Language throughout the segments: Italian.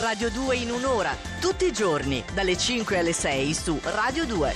Radio 2 in un'ora, tutti i giorni, dalle 5 alle 6 su Radio 2.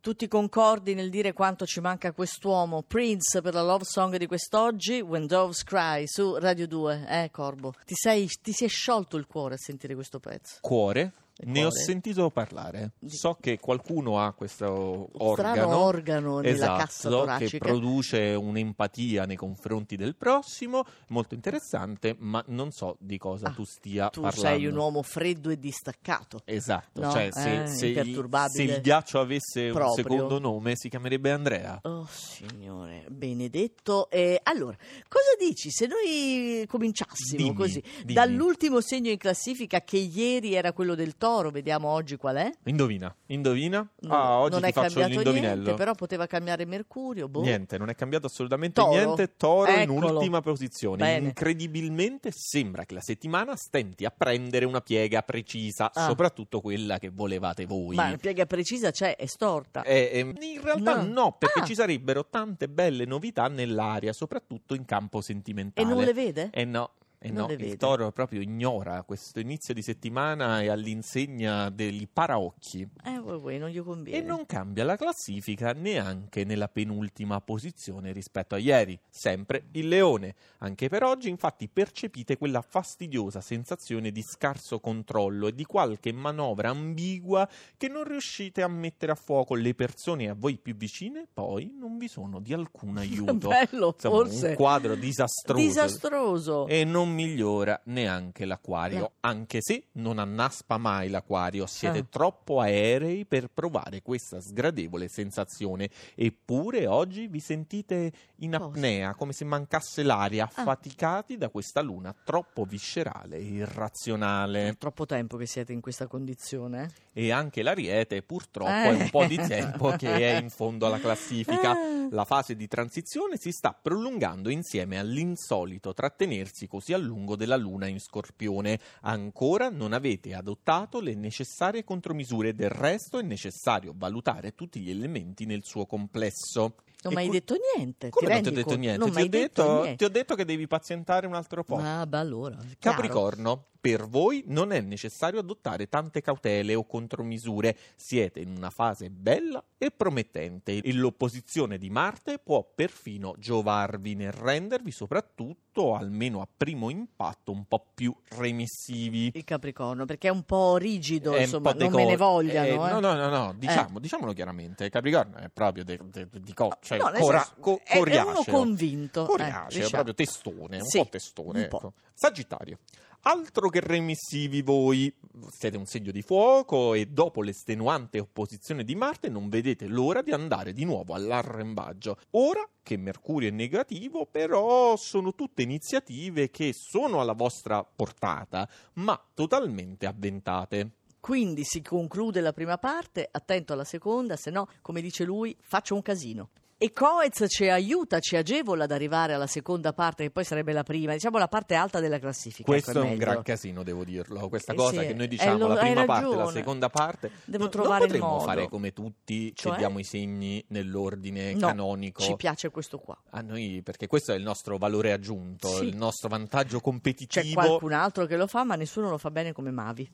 Tutti concordi nel dire quanto ci manca quest'uomo. Prince per la love song di quest'oggi, When Doves Cry, su Radio 2. Eh, Corbo, ti, sei, ti si è sciolto il cuore a sentire questo pezzo. Cuore? Ne ho sentito parlare. So che qualcuno ha questo Strano organo. organo nella esatto, cassa che produce un'empatia nei confronti del prossimo, molto interessante, ma non so di cosa Ah, tu stia Tu parlando. sei un uomo freddo e distaccato. Esatto, No, cioè se, eh, se il, se il ghiaccio avesse Proprio. un secondo nome si chiamerebbe Andrea. Oh signore, benedetto. Eh, allora, cosa dici se noi cominciassimo Dimmi, così? dimmi. Dall'ultimo segno in classifica che ieri era quello del toro, vediamo oggi qual è? Indovina, indovina? No, ah, oggi non ti è faccio cambiato l'indovinello. niente, però poteva cambiare Mercurio. Boh. Niente, non è cambiato assolutamente Toro. niente. Toro in Eccolo. ultima posizione. Bene. Incredibilmente sembra che la settimana stenti a prendere una piega precisa, Ah. soprattutto quella che volevate voi. Ma la piega precisa c'è, è storta. Eh, eh, in realtà No. no, perché Ah. ci sarebbero tante belle novità nell'aria, soprattutto in campo e sentimentale. non le vede? Eh no. Eh Non no, il vede. toro proprio ignora questo inizio di settimana e all'insegna degli paraocchi. Eh, vuoi, vuoi, non gli conviene. E non cambia la classifica neanche nella penultima posizione rispetto a ieri, sempre il leone. Anche per oggi infatti percepite quella fastidiosa sensazione di scarso controllo e di qualche manovra ambigua che non riuscite a mettere a fuoco le persone a voi più vicine, poi non vi sono di alcun aiuto. Bello, Insomma, forse. un quadro disastroso. Disastroso. E non migliora neanche l'acquario, No. anche se non annaspa mai l'acquario, siete Ah. troppo aerei per provare questa sgradevole sensazione. Eppure oggi vi sentite in apnea, come se mancasse l'aria, Ah. affaticati da questa luna troppo viscerale e irrazionale. È troppo tempo che siete in questa condizione. eh? E anche l'ariete purtroppo Eh. è un po' di tempo che è in fondo alla classifica. Ah. La fase di transizione si sta prolungando insieme all'insolito trattenersi così a lungo della luna in scorpione. Ancora non avete adottato le necessarie contromisure, del resto è necessario valutare tutti gli elementi nel suo complesso. Non mi hai qui- detto niente. Come ti non ti ho detto conto? niente? Non ti, ho detto, niente. ti ho detto che devi pazientare un altro po'. Ah, beh, allora. Capricorno, per voi non è necessario adottare tante cautele o contromisure, siete in una fase bella e promettente e l'opposizione di Marte può perfino giovarvi nel rendervi soprattutto, almeno a primo impatto, un po' più remissivi. Il Capricorno, perché è un po' rigido, È insomma, non deco- me ne vogliano. eh, eh. No, no, no, no, diciamo, diciamolo chiaramente, Capricorno è proprio de- de- di co- cioè No, cora- senso, co- è- è, coriaceo. uno convinto. eh, Coriaceo, diciamo. proprio testone, un Sì, po' testone. un po'. ecco. Sagittario. Altro che remissivi voi, siete un segno di fuoco e dopo l'estenuante opposizione di Marte non vedete l'ora di andare di nuovo all'arrembaggio. Ora che Mercurio è negativo, però sono tutte iniziative che sono alla vostra portata, ma totalmente avventate. Quindi si conclude la prima parte, attento alla seconda, se no, come dice lui, faccio un casino. E Coez ci aiuta, ci agevola ad arrivare alla seconda parte, che poi sarebbe la prima, diciamo la parte alta della classifica. Questo ecco, è un meglio. gran casino, devo dirlo. Questa Eh cosa sì, che noi eh, diciamo, lo- la prima parte, la seconda parte. Devo non- trovare non potremmo fare come tutti, Cioè? che diamo i segni nell'ordine No, canonico. Ci piace questo qua. A noi, perché questo è il nostro valore aggiunto, Sì. il nostro vantaggio C'è competitivo. qualcun altro che lo fa, ma nessuno lo fa bene come Mavi.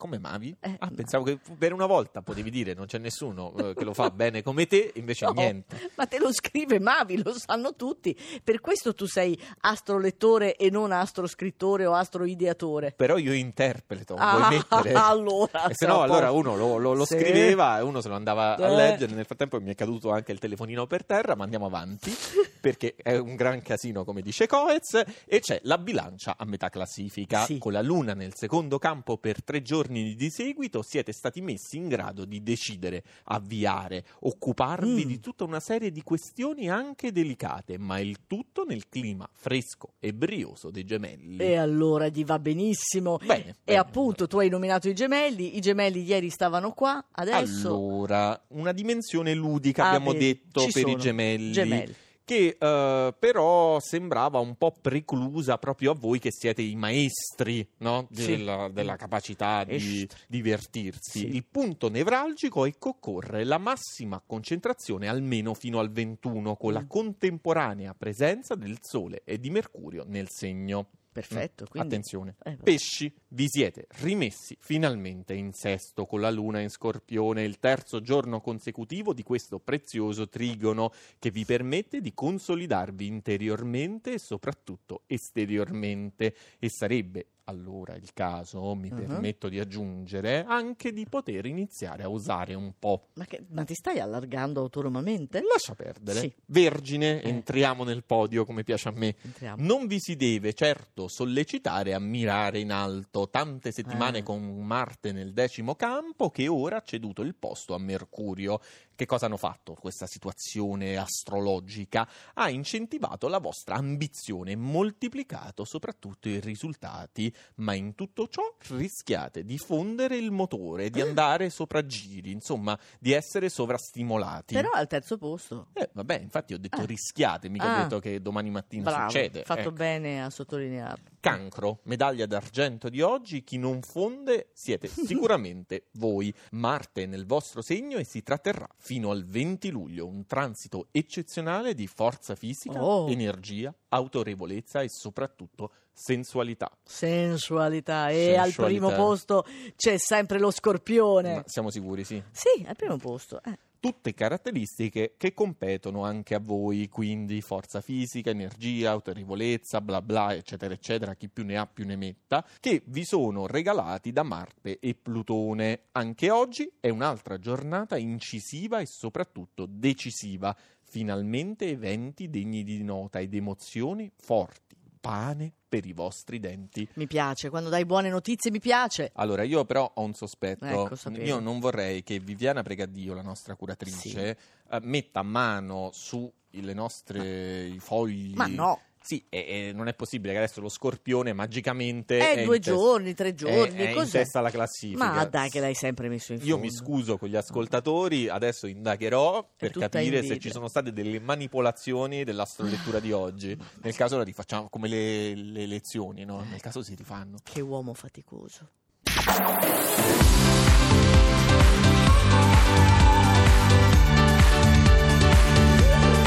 Come Mavi? Eh, ah, no. pensavo che per una volta potevi dire non c'è nessuno eh, che lo fa bene come te, invece No, niente. Ma te lo scrive Mavi, lo sanno tutti. Per questo tu sei astrolettore e non astroscrittore o astroideatore. Però io interpreto, Ah, vuoi mettere? allora, E se no, a allora uno lo, lo- lo Sì. scriveva e uno se lo andava a Eh. leggere. Nel frattempo mi è caduto anche il telefonino per terra, ma andiamo avanti perché è un gran casino, come dice Coez. E c'è la bilancia a metà classifica. Sì. Con la luna nel secondo campo per tre giorni di seguito siete stati messi in grado di decidere, avviare, occuparvi Mm. di tutta una serie di questioni anche delicate, ma il tutto nel clima fresco e brioso dei gemelli. E allora gli va benissimo. Bene, E bene. appunto tu hai nominato i gemelli, i gemelli ieri stavano qua, adesso Allora, una dimensione ludica Ah, abbiamo detto per i sono. gemelli, gemelli. Che eh, però sembrava un po' preclusa proprio a voi che siete i maestri no? Sì. della, della capacità di divertirsi. Sì. Il punto nevralgico è che occorre la massima concentrazione almeno fino al 21 con la Mm. contemporanea presenza del Sole e di Mercurio nel segno. Perfetto, quindi... Attenzione. Eh. Pesci, vi siete rimessi finalmente in sesto con la luna in scorpione, il terzo giorno consecutivo di questo prezioso trigono che vi permette di consolidarvi interiormente e soprattutto esteriormente e sarebbe allora il caso, mi Mhm. permetto di aggiungere, anche di poter iniziare a usare un po'. Ma, che- ma ti stai allargando autonomamente? Lascia perdere. Sì. Vergine, Eh. entriamo nel podio come piace a me. Entriamo. Non vi si deve certo sollecitare a mirare in alto tante settimane Eh. con Marte nel decimo campo che ora ha ceduto il posto a Mercurio. Che cosa hanno fatto questa situazione astrologica? Ha incentivato la vostra ambizione, moltiplicato soprattutto i risultati, ma in tutto ciò rischiate di fondere il motore, di Ah. andare sopra giri, insomma, di essere sovrastimolati. Però al terzo posto. Eh, vabbè, infatti ho detto Ah. rischiate, mica ho Ah. detto che domani mattina Bravo, succede. fatto Ecco. bene a sottolinearlo. Cancro, medaglia d'argento di oggi, chi non fonde siete sicuramente voi. Marte è nel vostro segno e si tratterrà fino al 20 luglio, un transito eccezionale di forza fisica, Oh. energia, autorevolezza e soprattutto sensualità. Sensualità. E al Sensualità. primo posto c'è sempre lo scorpione. Ma siamo sicuri, sì. Sì, al primo posto. eh. Tutte caratteristiche che competono anche a voi, quindi forza fisica, energia, autorevolezza, bla bla, eccetera, eccetera, chi più ne ha più ne metta, che vi sono regalati da Marte e Plutone. Anche oggi è un'altra giornata incisiva e soprattutto decisiva. Finalmente eventi degni di nota ed emozioni forti. Pane per i vostri denti. Mi piace, quando dai buone notizie mi piace. Allora, io però ho un sospetto. Ecco, io non vorrei che Viviana Pregadio, la nostra curatrice, eh, metta mano su le nostre i fogli. Ma no, Sì, e- e non è possibile che adesso lo scorpione magicamente. è in due testa- giorni, tre è- giorni, è in cos'è? testa alla classifica. Ma dai, che l'hai sempre messo in fondo. Io mi scuso con gli ascoltatori, adesso indagherò per capire se ci sono state delle manipolazioni dell'astrolettura di oggi. Nel caso la rifacciamo come le, le lezioni, no? Nel caso si rifanno. Che uomo faticoso.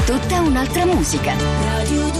Tutta un'altra musica. Radio